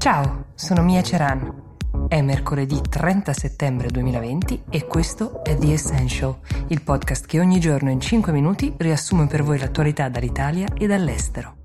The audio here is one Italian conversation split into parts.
Ciao, sono Mia Ceran. È mercoledì 30 settembre 2020 e questo è The Essential, il podcast che ogni giorno in 5 minuti riassume per voi l'attualità dall'Italia e dall'estero.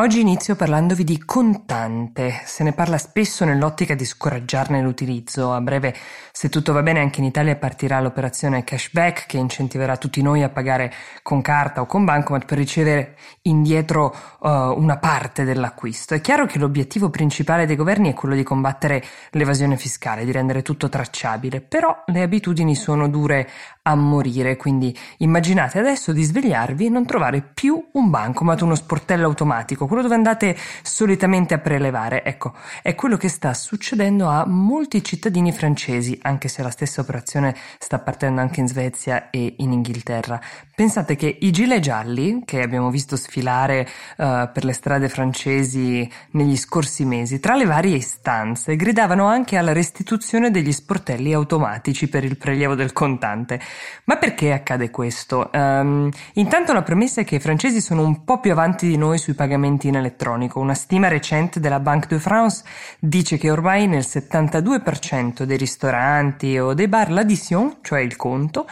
Oggi inizio parlandovi di contante. Se ne parla spesso nell'ottica di scoraggiarne l'utilizzo. A breve, se tutto va bene, anche in Italia partirà l'operazione cashback che incentiverà tutti noi a pagare con carta o con bancomat per ricevere indietro uh, una parte dell'acquisto. È chiaro che l'obiettivo principale dei governi è quello di combattere l'evasione fiscale, di rendere tutto tracciabile, però le abitudini sono dure a morire, quindi immaginate adesso di svegliarvi e non trovare più un bancomat, uno sportello automatico quello dove andate solitamente a prelevare. Ecco, è quello che sta succedendo a molti cittadini francesi, anche se la stessa operazione sta partendo anche in Svezia e in Inghilterra. Pensate che i gilet gialli, che abbiamo visto sfilare uh, per le strade francesi negli scorsi mesi, tra le varie istanze, gridavano anche alla restituzione degli sportelli automatici per il prelievo del contante. Ma perché accade questo? Um, intanto la premessa è che i francesi sono un po' più avanti di noi sui pagamenti in elettronico. Una stima recente della Banque de France dice che ormai nel 72% dei ristoranti o dei bar l'addition, cioè il conto,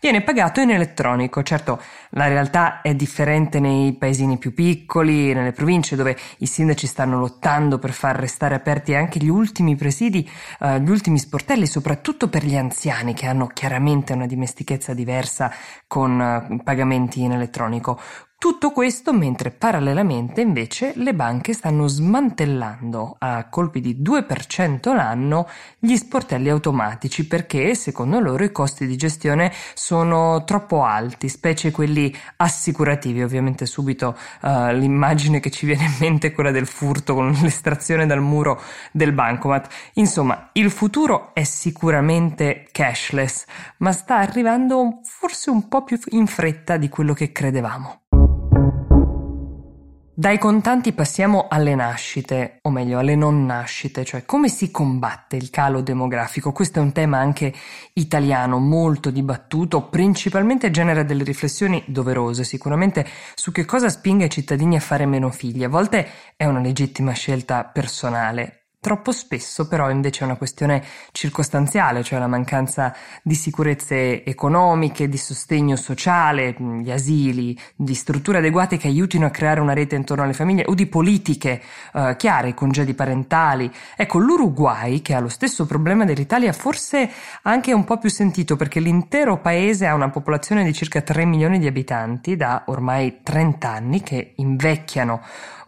viene pagato in elettronico. Certo, la realtà è differente nei paesini più piccoli, nelle province dove i sindaci stanno lottando per far restare aperti anche gli ultimi presidi, uh, gli ultimi sportelli, soprattutto per gli anziani che hanno chiaramente una dimestichezza diversa con uh, pagamenti in elettronico. Tutto questo mentre parallelamente invece le banche stanno smantellando a colpi di 2% l'anno gli sportelli automatici perché secondo loro i costi di gestione sono troppo alti, specie quelli assicurativi. Ovviamente subito uh, l'immagine che ci viene in mente è quella del furto con l'estrazione dal muro del bancomat. Insomma, il futuro è sicuramente cashless, ma sta arrivando forse un po' più in fretta di quello che credevamo. Dai contanti passiamo alle nascite, o meglio alle non nascite, cioè come si combatte il calo demografico. Questo è un tema anche italiano molto dibattuto, principalmente genera delle riflessioni doverose sicuramente su che cosa spinga i cittadini a fare meno figli. A volte è una legittima scelta personale, Troppo spesso però invece è una questione circostanziale, cioè la mancanza di sicurezze economiche, di sostegno sociale, gli asili, di strutture adeguate che aiutino a creare una rete intorno alle famiglie o di politiche eh, chiare, congedi parentali. Ecco, l'Uruguay, che ha lo stesso problema dell'Italia, forse anche un po' più sentito perché l'intero paese ha una popolazione di circa 3 milioni di abitanti da ormai 30 anni che invecchiano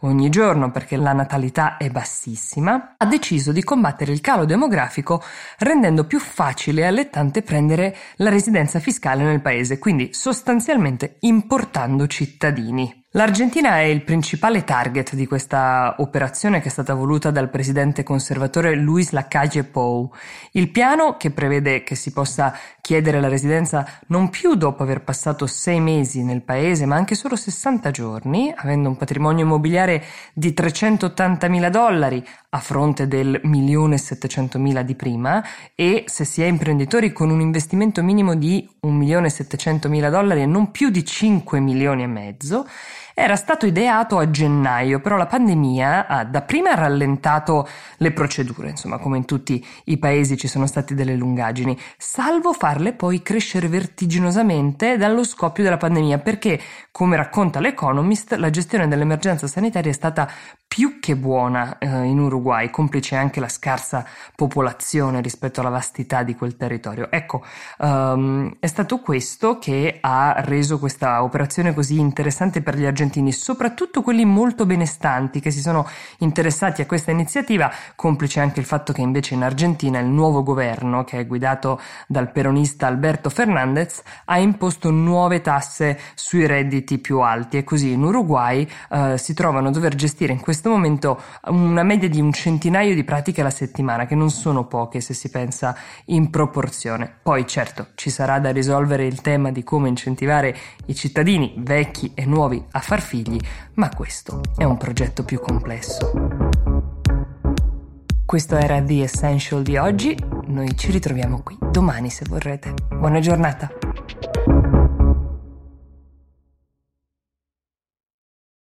ogni giorno perché la natalità è bassissima, ha deciso di combattere il calo demografico rendendo più facile e allettante prendere la residenza fiscale nel paese, quindi sostanzialmente importando cittadini. L'Argentina è il principale target di questa operazione che è stata voluta dal presidente conservatore Luis Lacalle Pou. Il piano, che prevede che si possa chiedere la residenza non più dopo aver passato sei mesi nel paese, ma anche solo 60 giorni, avendo un patrimonio immobiliare di 380 mila dollari a fronte del milione 700 mila di prima, e se si è imprenditori con un investimento minimo di 1 milione 700 mila dollari e non più di 5 milioni e mezzo, era stato ideato a gennaio, però la pandemia ha dapprima rallentato le procedure, insomma come in tutti i paesi ci sono state delle lungaggini, salvo farle poi crescere vertiginosamente dallo scoppio della pandemia, perché, come racconta l'Economist, la gestione dell'emergenza sanitaria è stata più che buona eh, in Uruguay, complice anche la scarsa popolazione rispetto alla vastità di quel territorio. Ecco, um, è stato questo che ha reso questa operazione così interessante per gli argentini, soprattutto quelli molto benestanti che si sono interessati a questa iniziativa, complice anche il fatto che invece in Argentina il nuovo governo, che è guidato dal peronista Alberto Fernandez, ha imposto nuove tasse sui redditi più alti e così in Uruguay uh, si trovano a dover gestire in questo momento una media di un centinaio di pratiche alla settimana, che non sono poche se si pensa in proporzione. Poi certo ci sarà da risolvere il tema di come incentivare i cittadini vecchi e nuovi a far figli, ma questo è un progetto più complesso. Questo era The Essential di oggi, noi ci ritroviamo qui domani se vorrete. Buona giornata!